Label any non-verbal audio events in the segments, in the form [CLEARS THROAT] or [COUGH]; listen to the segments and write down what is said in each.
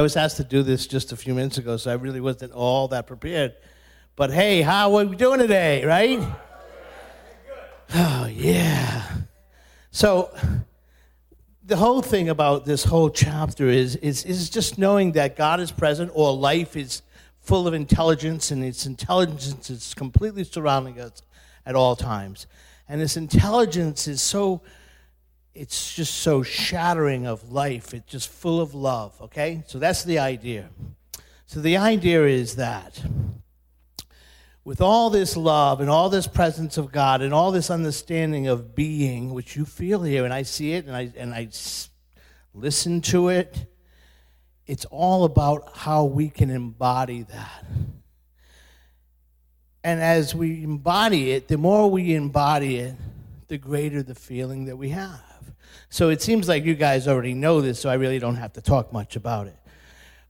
I was asked to do this just a few minutes ago, so I really wasn't all that prepared. But hey, how are we doing today, right? Oh, yeah. So, the whole thing about this whole chapter is, is, is just knowing that God is present or life is full of intelligence and its intelligence is completely surrounding us at all times. And this intelligence is so it's just so shattering of life. It's just full of love, okay? So that's the idea. So the idea is that with all this love and all this presence of God and all this understanding of being, which you feel here, and I see it and I, and I listen to it, it's all about how we can embody that. And as we embody it, the more we embody it, the greater the feeling that we have. So it seems like you guys already know this, so I really don't have to talk much about it.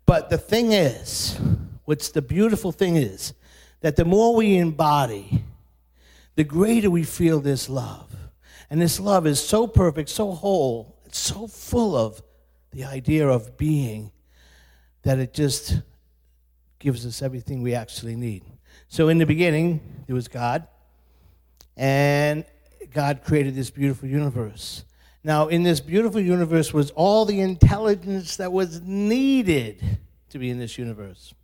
But the thing is, what's the beautiful thing is, that the more we embody, the greater we feel this love. And this love is so perfect, so whole, it's so full of the idea of being that it just gives us everything we actually need. So in the beginning, there was God, and God created this beautiful universe. Now, in this beautiful universe was all the intelligence that was needed to be in this universe.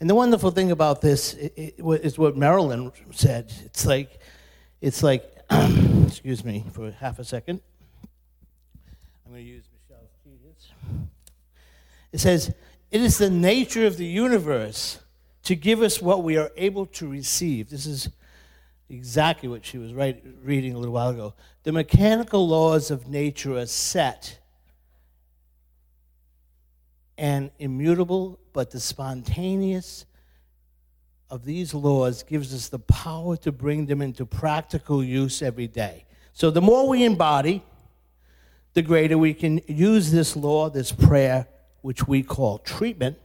And the wonderful thing about this is what Marilyn said. It's like, it's like, [CLEARS THROAT] excuse me for half a second. I'm going to use Michelle's Jesus. It says, it is the nature of the universe to give us what we are able to receive. This is exactly what she was right, reading a little while ago. The mechanical laws of nature are set and immutable, but the spontaneous of these laws gives us the power to bring them into practical use every day. So the more we embody, the greater we can use this law, this prayer, which we call treatment.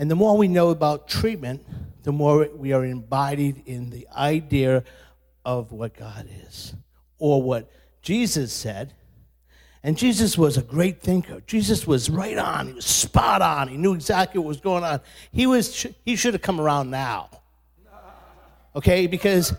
And the more we know about treatment, the more we are embodied in the idea of what God is or what Jesus said. And Jesus was a great thinker. Jesus was right on. He was spot on. He knew exactly what was going on. He was he should have come around now. Okay? Because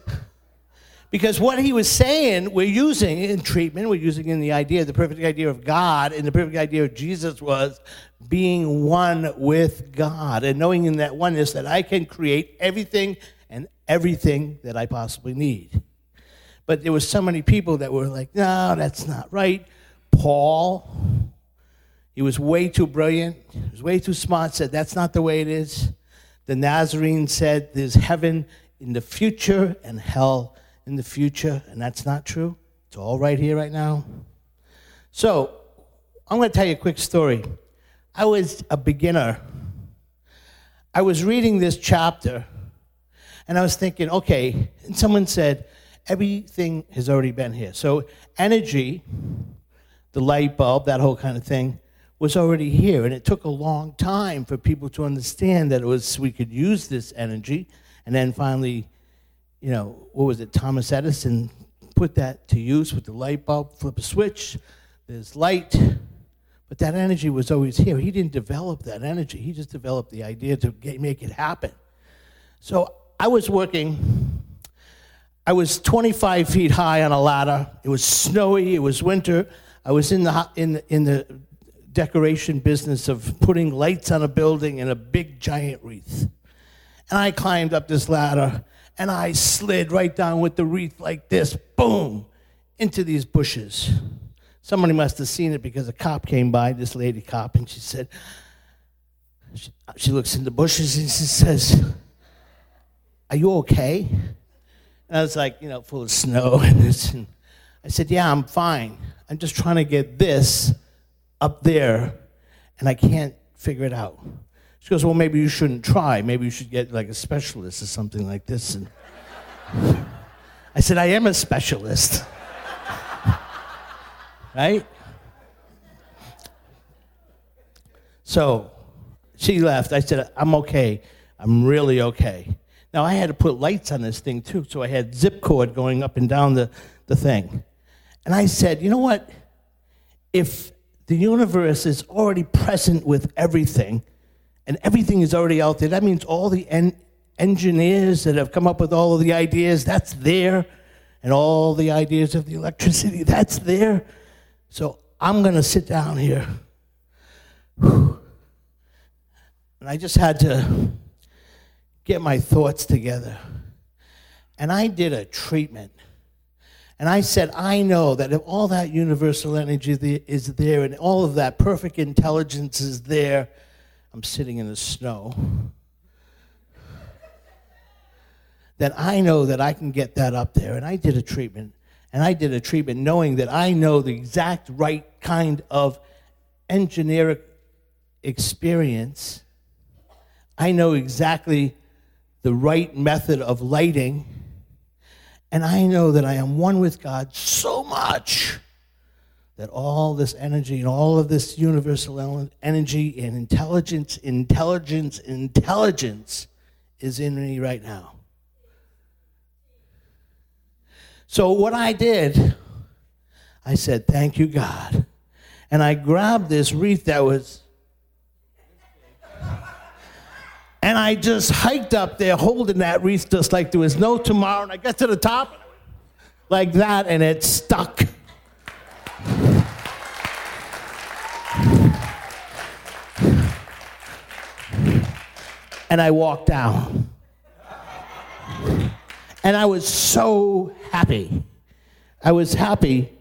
because what he was saying, we're using in treatment, we're using in the idea, the perfect idea of God, and the perfect idea of Jesus was being one with God and knowing in that oneness that I can create everything and everything that I possibly need. But there were so many people that were like, no, that's not right. Paul, he was way too brilliant, he was way too smart, said that's not the way it is. The Nazarene said there's heaven in the future and hell in the future, and that's not true. It's all right here, right now. So, I'm going to tell you a quick story. I was a beginner. I was reading this chapter, and I was thinking, okay, and someone said, everything has already been here. So, energy, the light bulb, that whole kind of thing, was already here. And it took a long time for people to understand that it was we could use this energy. And then finally, you know, what was it? Thomas Edison put that to use with the light bulb, flip a switch, there's light. But that energy was always here. He didn't develop that energy, he just developed the idea to get, make it happen. So I was working, I was 25 feet high on a ladder. It was snowy, it was winter. I was in the, in in the decoration business of putting lights on a building and a big giant wreath. And I climbed up this ladder and I slid right down with the wreath like this, boom, into these bushes. Somebody must have seen it because a cop came by, this lady cop, and she said, she, she looks in the bushes and she says, Are you okay? And I was like, you know, full of snow [LAUGHS] and this. And I said, Yeah, I'm fine. I'm just trying to get this up there, and I can't figure it out. She goes, Well, maybe you shouldn't try. Maybe you should get like a specialist or something like this. And I said, I am a specialist. right? So she left. I said, I'm okay. I'm really okay. Now I had to put lights on this thing too, so I had zip cord going up and down the, the thing. And I said, you know what? If the universe is already present with everything, and everything is already out there. That means all the en- engineers that have come up with all of the ideas, that's there, and all the ideas of the electricity, that's there. So I'm going to sit down here. And I just had to get my thoughts together. And I did a treatment. And I said, I know that if all that universal energy is there and all of that perfect intelligence is there, I'm sitting in the snow, then I know that I can get that up there. And I did a treatment. And I did a treatment knowing that I know the exact right kind of engineering experience. I know exactly the right method of lighting. And I know that I am one with God so much that all this energy and all of this universal energy and intelligence, intelligence, intelligence is in me right now. So, what I did, I said, Thank you, God. And I grabbed this wreath that was And I just hiked up there holding that wreath just like there was no tomorrow. And I got to the top like that and it stuck. And I walked down. And I was so happy. I was happy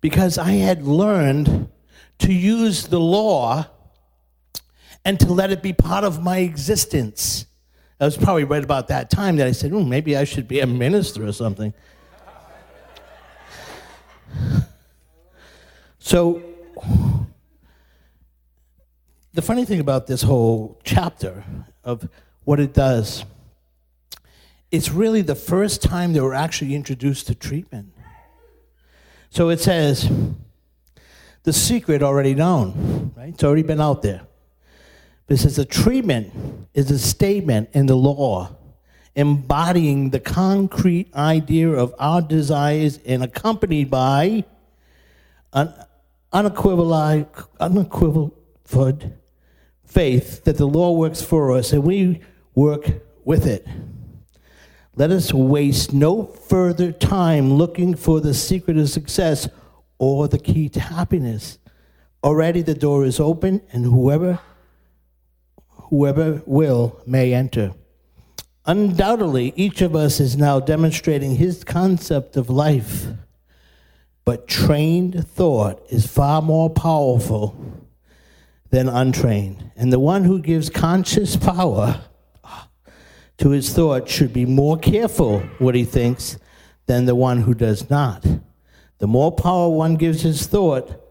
because I had learned to use the law and to let it be part of my existence. That was probably right about that time that I said, oh, maybe I should be a minister or something. So, the funny thing about this whole chapter of what it does, it's really the first time they were actually introduced to treatment. So it says, the secret already known, right? It's already been out there. This is a treatment is a statement in the law embodying the concrete idea of our desires and accompanied by an unequivocal, unequivocal faith that the law works for us and we work with it. Let us waste no further time looking for the secret of success or the key to happiness. Already the door is open, and whoever whoever will may enter. Undoubtedly, each of us is now demonstrating his concept of life, but trained thought is far more powerful than untrained. And the one who gives conscious power to his thought should be more careful what he thinks than the one who does not. The more power one gives his thought,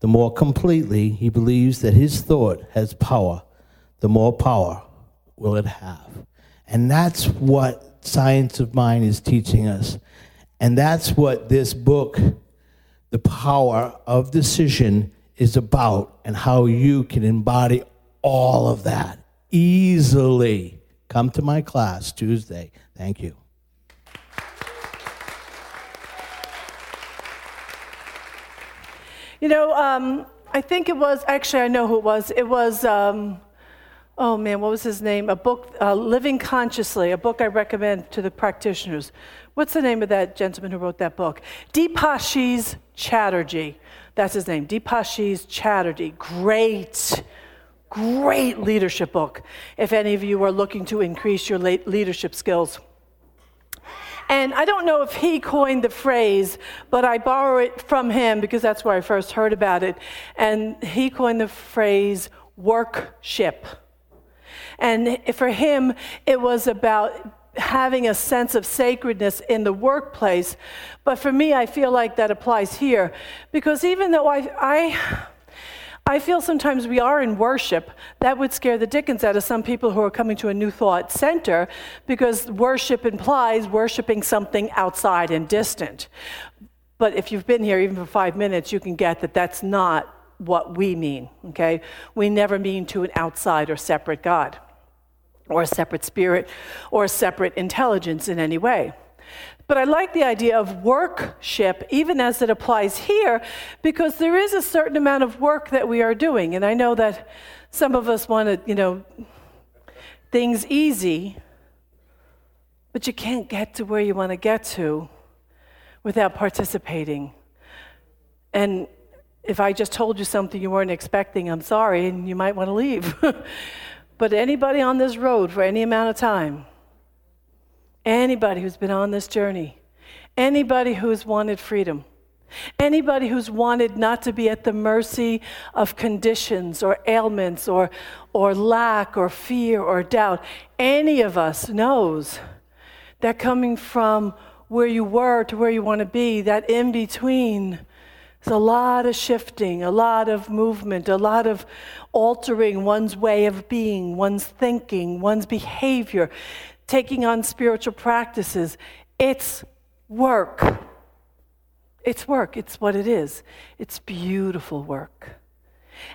the more completely he believes that his thought has power the more power will it have. And that's what Science of Mind is teaching us. And that's what this book, The Power of Decision, is about, and how you can embody all of that easily. Come to my class Tuesday. Thank you. You know, um, I think it was, actually, I know who it was. It was. Um, oh man, what was his name? A book, uh, Leading Consciously, a book I recommend to the practitioners. What's the name of that gentleman who wrote that book? Debashish Chatterjee. That's his name, Debashish Chatterjee. Great, great leadership book if any of you are looking to increase your leadership skills. And I don't know if he coined the phrase, but I borrow it from him because that's where I first heard about it. And he coined the phrase workship. And for him, it was about having a sense of sacredness in the workplace. But for me, I feel like that applies here because even though I, I I feel sometimes we are in worship. That would scare the dickens out of some people who are coming to a New Thought center because worship implies worshiping something outside and distant. But if you've been here even for five minutes, you can get that that's not what we mean, okay? We never mean to an outside or separate God or a separate spirit or a separate intelligence in any way. But I like the idea of workship, even as it applies here, because there is a certain amount of work that we are doing. And I know that some of us want to, you know, things easy, but you can't get to where you want to get to without participating. And if I just told you something you weren't expecting, I'm sorry, and you might want to leave. [LAUGHS] but anybody on this road for any amount of time, Anybody who's been on this journey, anybody who's wanted freedom, anybody who's wanted not to be at the mercy of conditions or ailments or, or lack or fear or doubt, any of us knows that coming from where you were to where you want to be, that in between, there's a lot of shifting, a lot of movement, a lot of altering one's way of being, one's thinking, one's behavior taking on spiritual practices. It's work. It's work. It's what it is. It's beautiful work.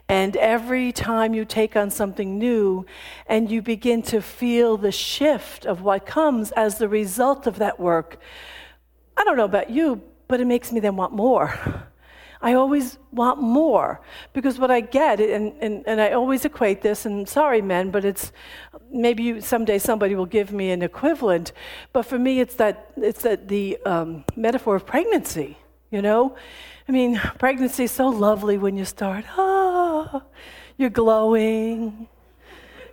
And every time you take on something new and you begin to feel the shift of what comes as the result of that work, I don't know about you, but it makes me then want more. I always want more because what I get, and, and, and I always equate this, and sorry, men, but it's maybe you, someday somebody will give me an equivalent, but for me, it's that, it's that the um, metaphor of pregnancy, you know? I mean, pregnancy is so lovely when you start. Ah, you're glowing,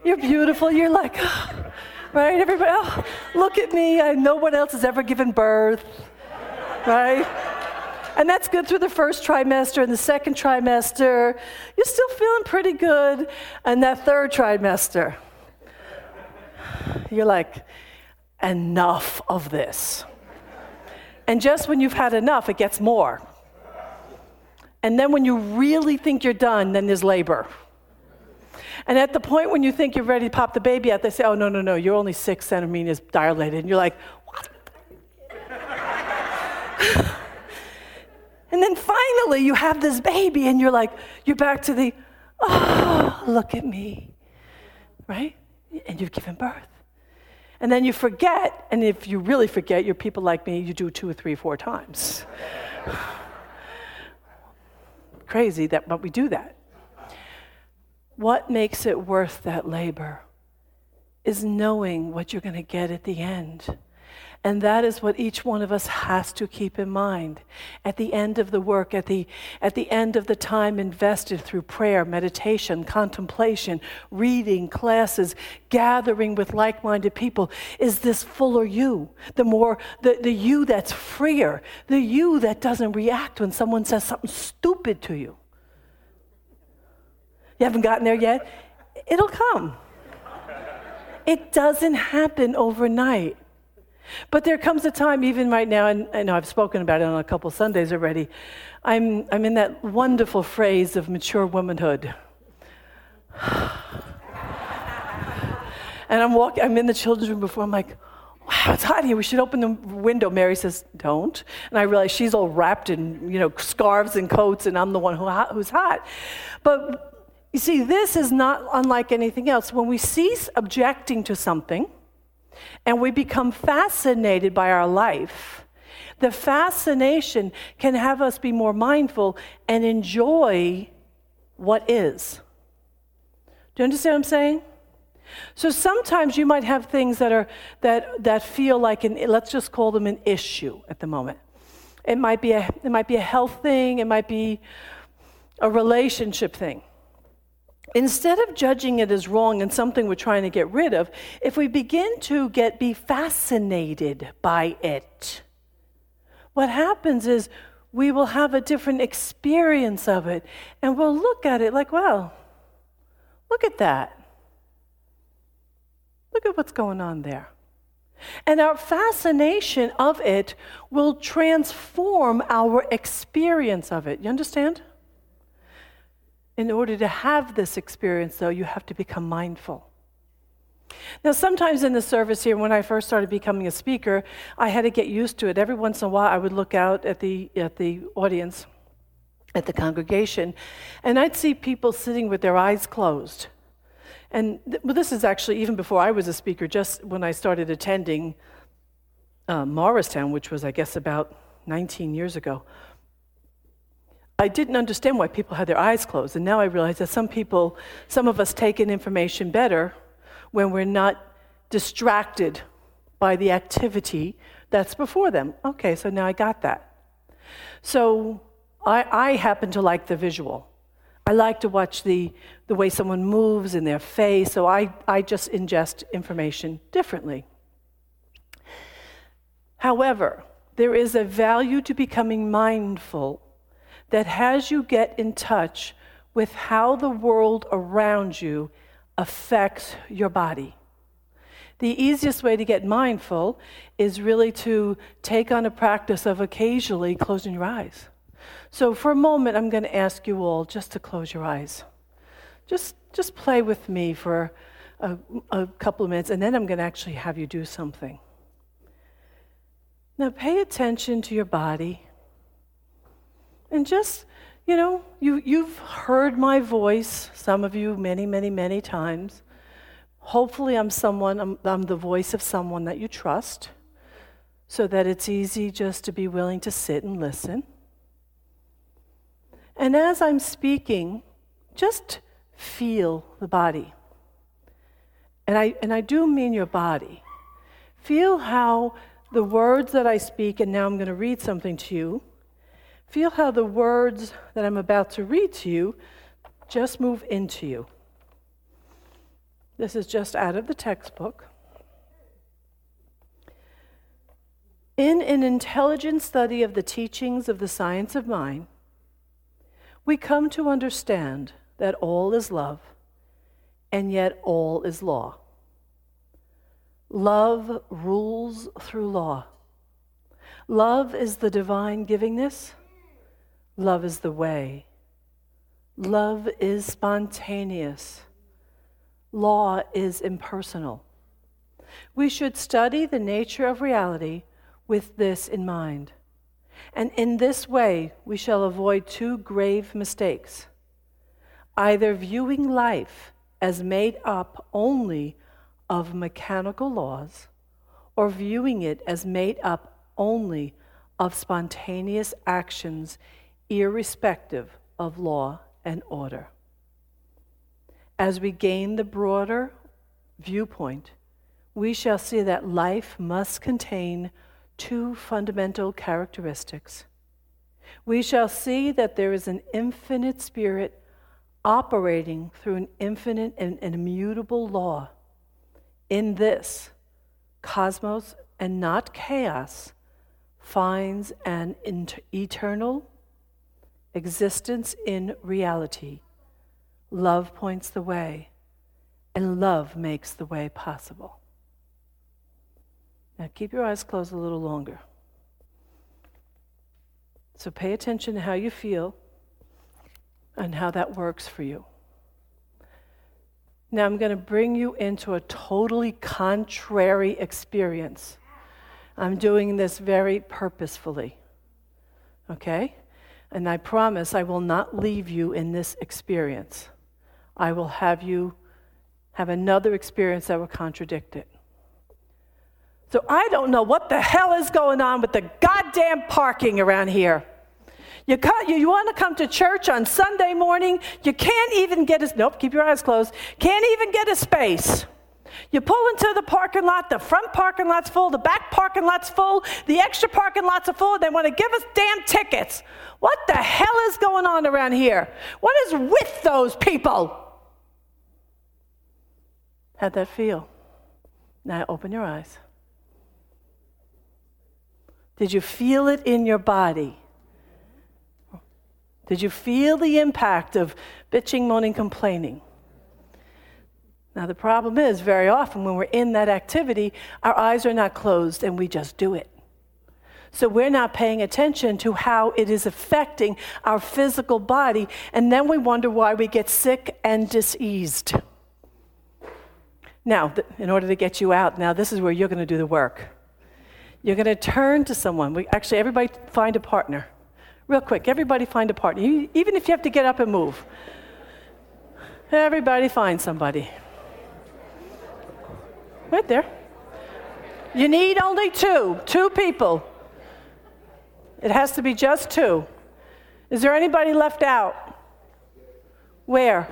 you're beautiful, you're like, ah, right? Everybody, oh, look at me, I, no one else has ever given birth, right? And that's good through the first trimester and the second trimester. You're still feeling pretty good. And that third trimester, you're like, enough of this. And just when you've had enough, it gets more. And then when you really think you're done, then there's labor. And at the point when you think you're ready to pop the baby out, they say, oh, no, no, no, you're only six centimeters dilated. And you're like, what? And then finally, you have this baby, and you're like, you're back to the, oh, look at me, right? And you've given birth. And then you forget, and if you really forget, you're people like me, you do two or three, four times. [SIGHS] Crazy that, but we do that. What makes it worth that labor is knowing what you're going to get at the end. And that is what each one of us has to keep in mind at the end of the work, at the, at the end of the time invested through prayer, meditation, contemplation, reading, classes, gathering with like minded people. Is this fuller you? The more, the, the you that's freer, the you that doesn't react when someone says something stupid to you. You haven't gotten there yet? It'll come. It doesn't happen overnight. But there comes a time, even right now, and I know I've spoken about it on a couple Sundays already. I'm, I'm in that wonderful phrase of mature womanhood. [SIGHS] and I'm walking, I'm in the children's room before, I'm like, wow, it's hot here. We should open the window. Mary says, don't. And I realize she's all wrapped in, you know, scarves and coats, and I'm the one who, who's hot. But you see, this is not unlike anything else. When we cease objecting to something, and we become fascinated by our life, the fascination can have us be more mindful and enjoy what is. Do you understand what I'm saying? So sometimes you might have things that are that that feel like an let's just call them an issue at the moment. It might be a it might be a health thing, it might be a relationship thing. Instead of judging it as wrong and something we're trying to get rid of, if we begin to get be fascinated by it, what happens is we will have a different experience of it and we'll look at it like, well, look at that. Look at what's going on there. And our fascination of it will transform our experience of it. You understand? In order to have this experience, though, you have to become mindful. Now, sometimes in the service here, when I first started becoming a speaker, I had to get used to it. Every once in a while, I would look out at the, at the audience, at the congregation, and I'd see people sitting with their eyes closed. And th- well, this is actually even before I was a speaker, just when I started attending uh, Morristown, which was, I guess, about 19 years ago, I didn't understand why people had their eyes closed. And now I realize that some people, some of us take in information better when we're not distracted by the activity that's before them. Okay, so now I got that. So I, I happen to like the visual. I like to watch the, the way someone moves in their face, so I, I just ingest information differently. However, there is a value to becoming mindful that has you get in touch with how the world around you affects your body. The easiest way to get mindful is really to take on a practice of occasionally closing your eyes. So, for a moment, I'm going to ask you all just to close your eyes. Just, just play with me for a, a couple of minutes, and then I'm going to actually have you do something. Now, pay attention to your body. And just, you know, you, you've heard my voice, some of you, many, many, many times. Hopefully, I'm someone, I'm, I'm the voice of someone that you trust, so that it's easy just to be willing to sit and listen. And as I'm speaking, just feel the body. And I, and I do mean your body. Feel how the words that I speak, and now I'm going to read something to you, feel how the words that I'm about to read to you just move into you. This is just out of the textbook. In an intelligent study of the teachings of the science of mind, we come to understand that all is love, and yet all is law. Love rules through law. Love is the divine givingness. Love is the way. Love is spontaneous. Law is impersonal. We should study the nature of reality with this in mind. And in this way, we shall avoid two grave mistakes either viewing life as made up only of mechanical laws or viewing it as made up only of spontaneous actions, irrespective of law and order. As we gain the broader viewpoint, we shall see that life must contain two fundamental characteristics. We shall see that there is an infinite spirit operating through an infinite and immutable law in this, cosmos and not chaos finds an inter- eternal existence in reality. Love points the way, and love makes the way possible. Now keep your eyes closed a little longer. So pay attention to how you feel and how that works for you. Now I'm going to bring you into a totally contrary experience. I'm doing this very purposefully. Okay? And I promise I will not leave you in this experience. I will have you have another experience that will contradict it. So I don't know what the hell is going on with the goddamn parking around here. You, you, you want to come to church on Sunday morning, you can't even get a, nope, keep your eyes closed, can't even get a space. You pull into the parking lot, the front parking lot's full, the back parking lot's full, the extra parking lots are full, they want to give us damn tickets. What the hell is going on around here? What is with those people? How'd that feel? Now open your eyes. Did you feel it in your body? Did you feel the impact of bitching, moaning, complaining? Now, the problem is, very often when we're in that activity, our eyes are not closed and we just do it. So we're not paying attention to how it is affecting our physical body, and then we wonder why we get sick and diseased. Now, in order to get you out, now this is where you're going to do the work. You're going to turn to someone. We, actually, everybody find a partner. Real quick, everybody find a partner, even if you have to get up and move. Everybody find somebody. Right there. You need only two, two people. It has to be just two. Is there anybody left out? Where?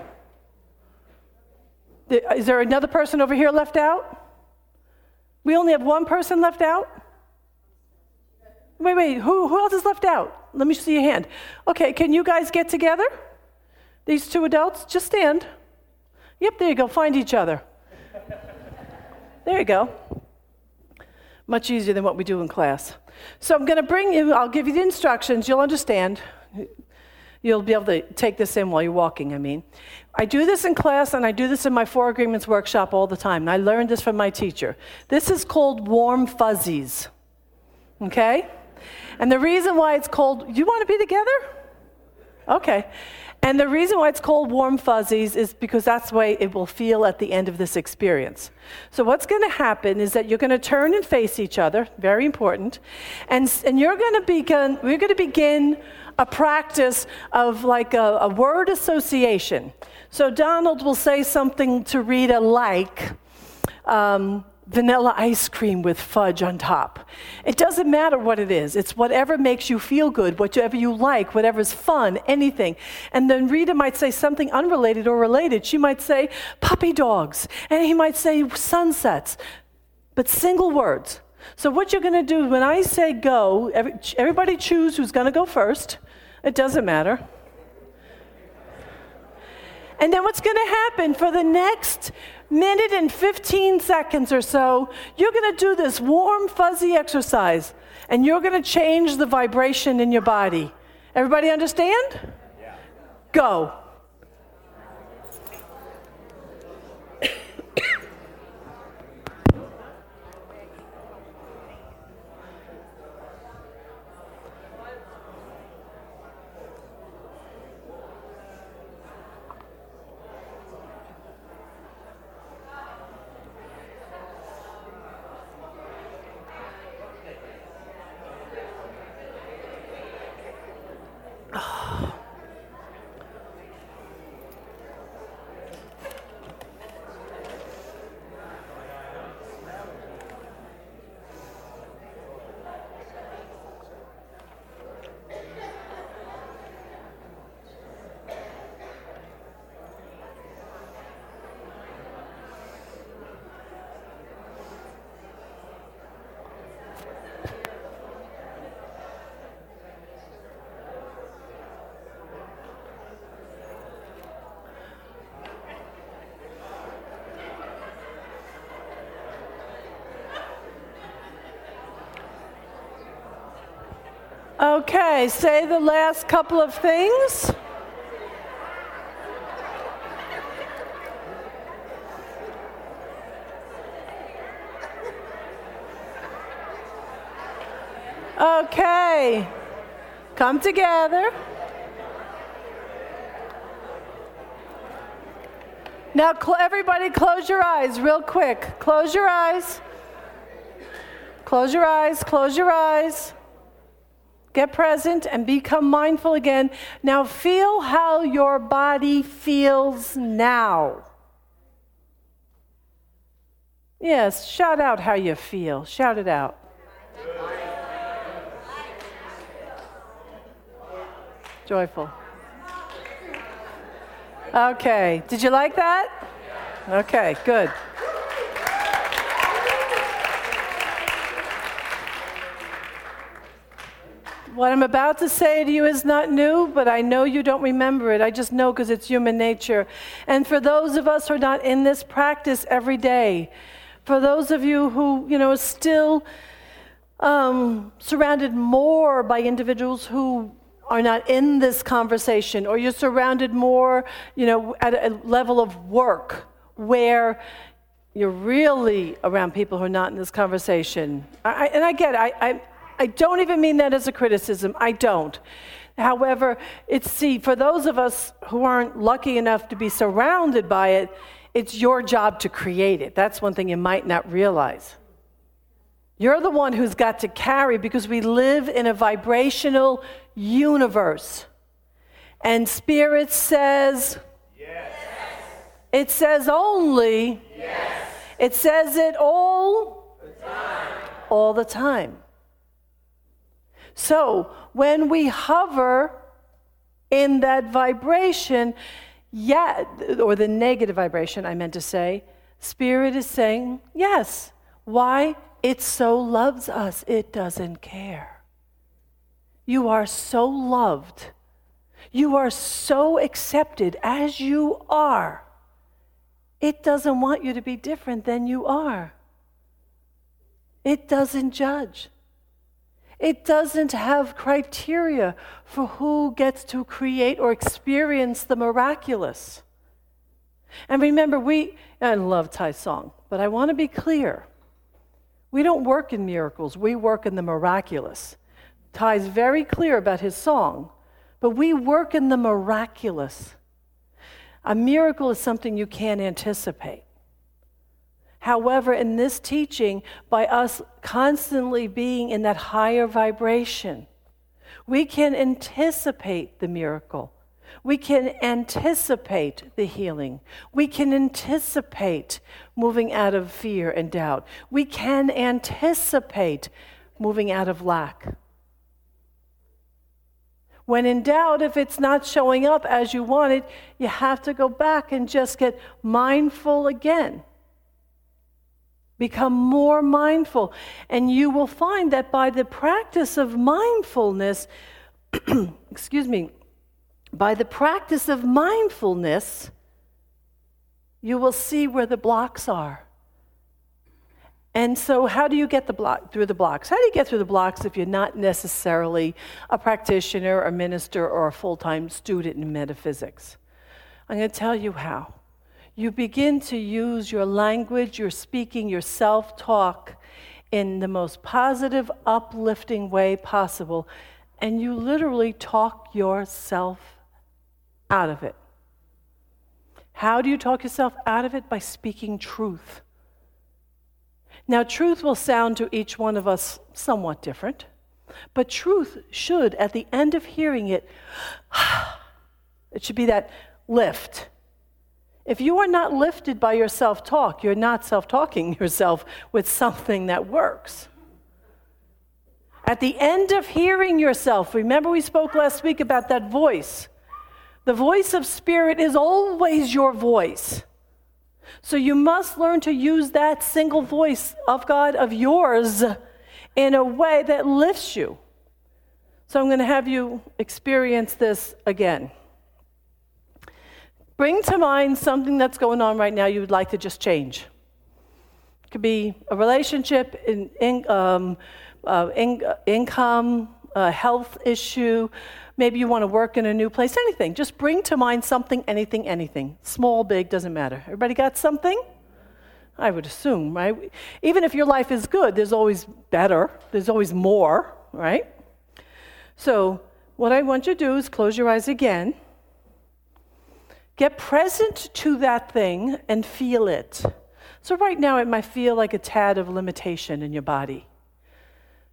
Is there another person over here left out? We only have one person left out? Wait, wait, who, who else is left out? Let me see your hand. Okay, can you guys get together? These two adults, just stand. Yep, there you go. Find each other. There you go. Much easier than what we do in class. So I'm going to bring you, I'll give you the instructions. You'll understand. You'll be able to take this in while you're walking, I mean. I do this in class and I do this in my Four Agreements workshop all the time. And I learned this from my teacher. This is called warm fuzzies. Okay? And the reason why it's called, you want to be together? Okay. And the reason why it's called warm fuzzies is because that's the way it will feel at the end of this experience. So, what's going to happen is that you're going to turn and face each other, very important, and, and you're going to begin, we're going to begin a practice of like a, a word association. So, Donald will say something to Rita like, um, vanilla ice cream with fudge on top. It doesn't matter what it is. It's whatever makes you feel good, whatever you like, whatever's fun, anything. And then Rita might say something unrelated or related. She might say puppy dogs, and he might say sunsets, but single words. So, what you're going to do when I say go, every, everybody choose who's going to go first. It doesn't matter. And then what's going to happen for the next minute and 15 seconds or so, you're going to do this warm, fuzzy exercise, and you're going to change the vibration in your body. Everybody understand? Yeah. Go. Okay, say the last couple of things. Okay, come together. Now, cl- everybody, close your eyes real quick. Close your eyes. Close your eyes, close your eyes. Get present and become mindful again. Now feel how your body feels now. Yes, shout out how you feel. Shout it out. Joyful. Okay, did you like that? Okay, good. What I'm about to say to you is not new, but I know you don't remember it. I just know because it's human nature. And for those of us who are not in this practice every day, for those of you who, you know, are still um, surrounded more by individuals who are not in this conversation, or you're surrounded more, you know, at a level of work where you're really around people who are not in this conversation. I, and I get it. I, I, I don't even mean that as a criticism. I don't. However, it's see, for those of us who aren't lucky enough to be surrounded by it, it's your job to create it. That's one thing you might not realize. You're the one who's got to carry because we live in a vibrational universe. And Spirit says, yes. It says only, yes. It says it all the time. all the time. So when we hover in that vibration, yeah, or the negative vibration, I meant to say, Spirit is saying, yes. Why? It so loves us, it doesn't care. You are so loved. You are so accepted as you are. It doesn't want you to be different than you are. It doesn't judge. It doesn't have criteria for who gets to create or experience the miraculous. And remember, we, I love Ty's song, but I want to be clear. We don't work in miracles, we work in the miraculous. Ty's very clear about his song, but we work in the miraculous. A miracle is something you can't anticipate. However, in this teaching, by us constantly being in that higher vibration, we can anticipate the miracle. We can anticipate the healing. We can anticipate moving out of fear and doubt. We can anticipate moving out of lack. When in doubt, if it's not showing up as you want it, you have to go back and just get mindful again. Become more mindful. And you will find that by the practice of mindfulness, [CLEARS THROAT] excuse me, by the practice of mindfulness, you will see where the blocks are. And so, how do you get the block through the blocks? How do you get through the blocks if you're not necessarily a practitioner, a minister, or a full time student in metaphysics? I'm going to tell you how you begin to use your language, your speaking, your self talk in the most positive, uplifting way possible, and you literally talk yourself out of it. How do you talk yourself out of it? By speaking truth. Now, truth will sound to each one of us somewhat different, but truth should, at the end of hearing it, [SIGHS] it should be that lift if you are not lifted by your self talk, you're not self talking [LAUGHS] yourself with something that works. At the end of hearing yourself, remember we spoke last week about that voice. The voice of spirit is always your voice. So you must learn to use that single voice of God, of yours, in a way that lifts you. So I'm going to have you experience this again. Bring to mind something that's going on right now you would like to just change. It could be a relationship, in, in, um, uh, in, uh, income, a health issue. Maybe you want to work in a new place, anything. Just bring to mind something, anything, anything. Small, big, doesn't matter. Everybody got something? I would assume, right? Even if your life is good, there's always better, there's always more, right? So, what I want you to do is close your eyes again. Get present to that thing and feel it. So, right now, it might feel like a tad of limitation in your body.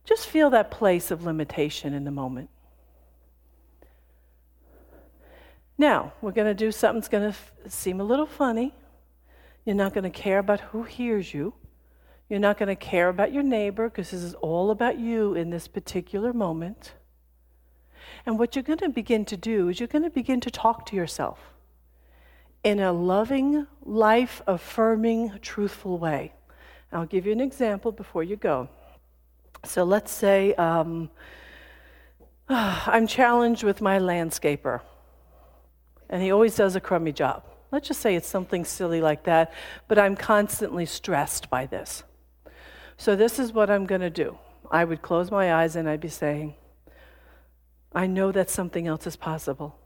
Just feel that place of limitation in the moment. Now, we're going to do something that's going to f- seem a little funny. You're not going to care about who hears you. You're not going to care about your neighbor because this is all about you in this particular moment. And what you're going to begin to do is you're going to begin to talk to yourself in a loving, life affirming, truthful way. I'll give you an example before you go. So let's say um, [SIGHS] I'm challenged with my landscaper, and he always does a crummy job. Let's just say it's something silly like that, but I'm constantly stressed by this. So, this is what I'm going to do. I would close my eyes and I'd be saying, I know that something else is possible.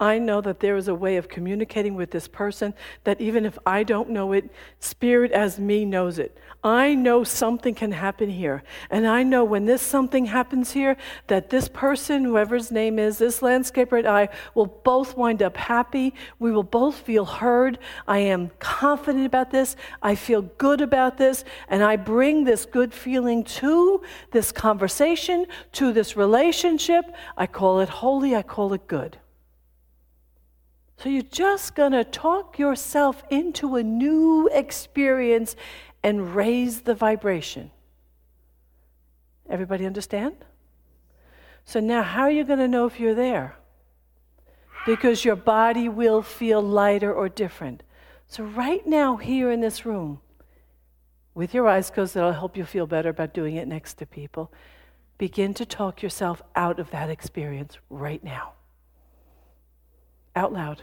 I know that there is a way of communicating with this person that even if I don't know it, Spirit as me knows it. I know something can happen here. And I know when this something happens here, that this person, whoever his name is, this landscaper and I, will both wind up happy. We will both feel heard. I am confident about this. I feel good about this. And I bring this good feeling to this conversation, to this relationship. I call it holy, I call it good. So you're just going to talk yourself into a new experience and raise the vibration. Everybody understand? So now, how are you going to know if you're there? Because your body will feel lighter or different. So, right now, here in this room, with your eyes closed, that'll help you feel better about doing it next to people. Begin to talk yourself out of that experience right now. Out loud.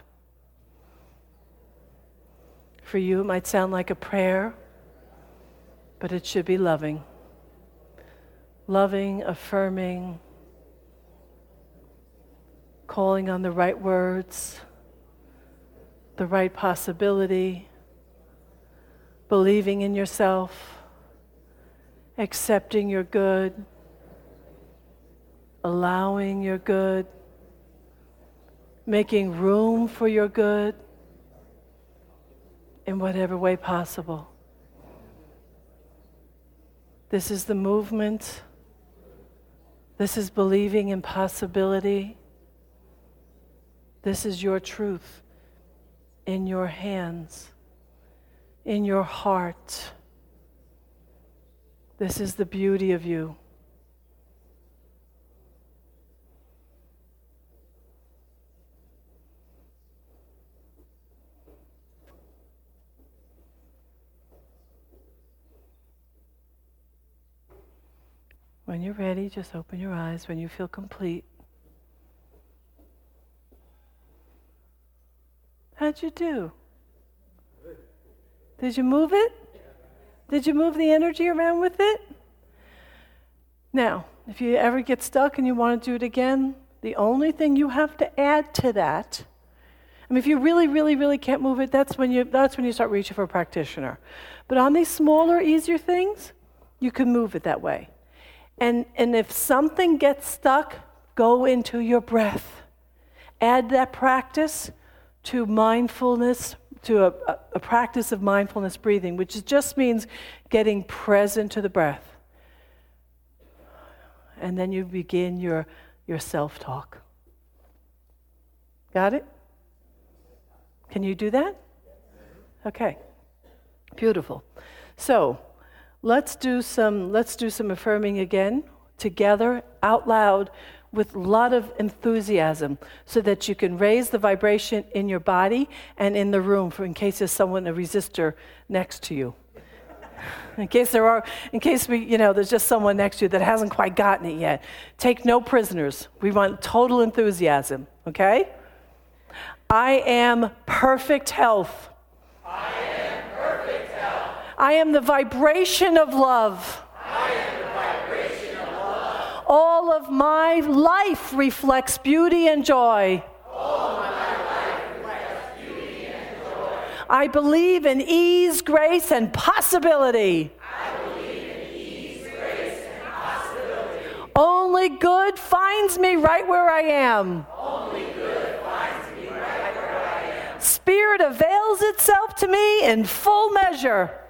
For you, it might sound like a prayer, but it should be loving. Loving, affirming, calling on the right words, the right possibility, believing in yourself, accepting your good, allowing your good, making room for your good in whatever way possible. This is the movement. This is believing in possibility. This is your truth in your hands, in your heart. This is the beauty of you. When you're ready, just open your eyes when you feel complete. How'd you do? Did you move it? Did you move the energy around with it? Now, if you ever get stuck and you want to do it again, the only thing you have to add to that, I mean, if you really, really, really can't move it, that's when you, that's when you start reaching for a practitioner. But on these smaller, easier things, you can move it that way. And, and if something gets stuck, go into your breath. Add that practice to mindfulness, to a, a, practice of mindfulness breathing, which just means getting present to the breath. And then you begin your, your self talk. Got it? Can you do that? Okay. Beautiful. So let's do some let's do some affirming again together out loud with a lot of enthusiasm so that you can raise the vibration in your body and in the room for in case there's someone a resistor next to you. In case there are in case we you know there's just someone next to you that hasn't quite gotten it yet. Take no prisoners. We want total enthusiasm okay? I am perfect health. I am i am the vibration of love all of my life reflects beauty and joy. I believe in ease, grace, and possibility. Only good finds me right where I am. Only good finds me right where I am. Spirit avails itself to me in full measure.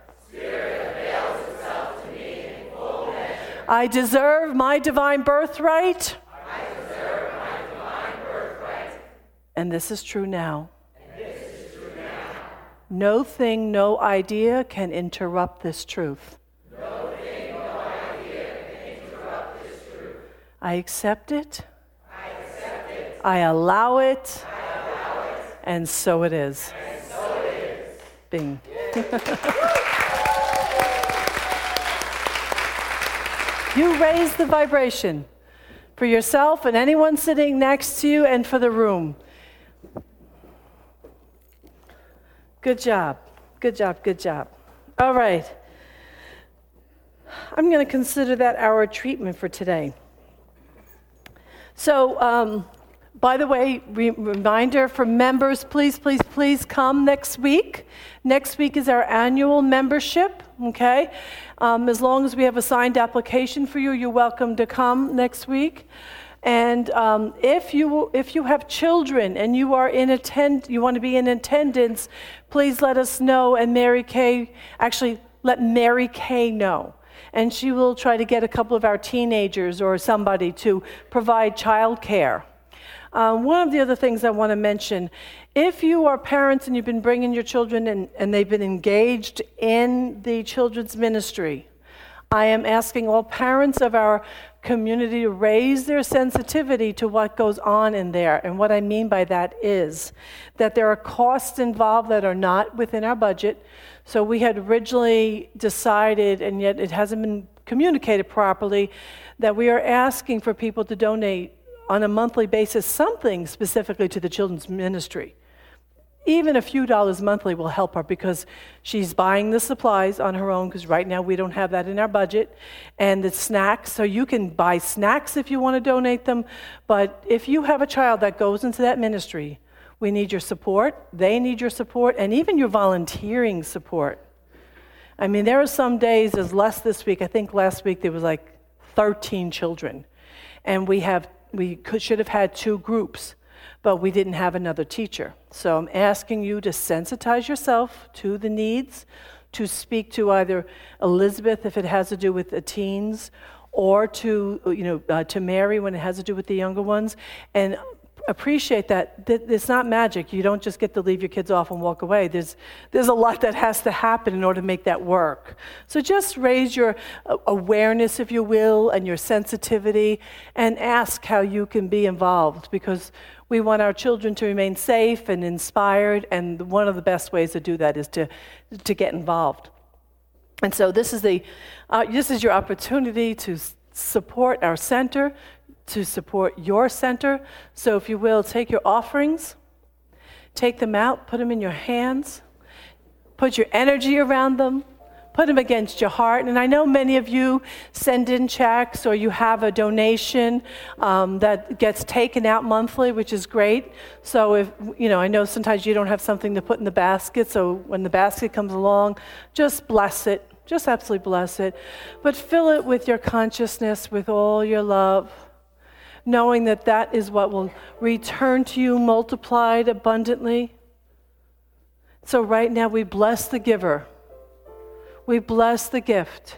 I deserve my divine birthright. I deserve my divine birthright. And this is true now. Is true now. No thing, no idea can interrupt this truth. No thing, no idea can interrupt this truth. I accept it. I accept it. I allow it. I allow it. And so it is. And so it is. Bing. [LAUGHS] You raise the vibration for yourself and anyone sitting next to you and for the room. Good job. Good job. Good job. All right. I'm going to consider that our treatment for today. So, um, by the way, re- reminder for members please, please, please come next week. Next week is our annual membership, okay? Um, as long as we have a signed application for you, you're welcome to come next week. And um, if, you, if you have children and you, are in attend, you want to be in attendance, please let us know. And Mary Kay, actually, let Mary Kay know and she will try to get a couple of our teenagers or somebody to provide childcare. Um, one of the other things I want to mention if you are parents and you've been bringing your children and, and they've been engaged in the children's ministry, I am asking all parents of our community to raise their sensitivity to what goes on in there. And what I mean by that is that there are costs involved that are not within our budget. So we had originally decided, and yet it hasn't been communicated properly, that we are asking for people to donate on a monthly basis something specifically to the children's ministry. Even a few dollars monthly will help her because she's buying the supplies on her own because right now we don't have that in our budget and the snacks. So you can buy snacks if you want to donate them but if you have a child that goes into that ministry we need your support. They need your support and even your volunteering support. I mean there are some days there's less this week i think last week there was like 13 children and we have we could, should have had two groups but we didn't have another teacher. So I'm asking you to sensitize yourself to the needs, to speak to either Elizabeth if it has to do with the teens, or to you know uh, to Mary when it has to do with the younger ones, and appreciate that, that it's not magic. You don't just get to leave your kids off and walk away. There's, there's a lot that has to happen in order to make that work. So just raise your uh, awareness, if you will, and your sensitivity, and ask how you can be involved because we want our children to remain safe and inspired, and one of the best ways to do that is to, to get involved. And so this is, the, uh, this is your opportunity to support our center, to support your center. So if you will, take your offerings, take them out, put them in your hands, put your energy around them, put them against your heart. And I know many of you send in checks or you have a donation um, that gets taken out monthly, which is great. So if, you know, I know sometimes you don't have something to put in the basket. So when the basket comes along, just bless it. Just absolutely bless it. But fill it with your consciousness, with all your love, knowing that that is what will return to you multiplied abundantly. So right now we bless the giver we bless the gift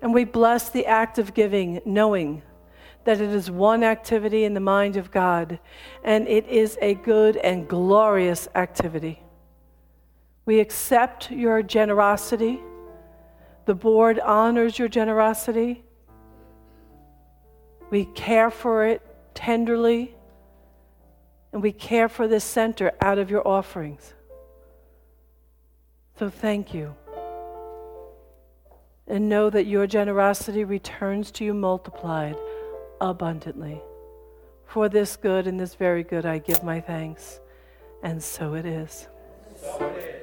and we bless the act of giving, knowing that it is one activity in the mind of God and it is a good and glorious activity. We accept your generosity. The board honors your generosity. We care for it tenderly, and we care for this center out of your offerings. So thank you and know that your generosity returns to you multiplied abundantly. For this good and this very good I give my thanks, and so it is. So it is.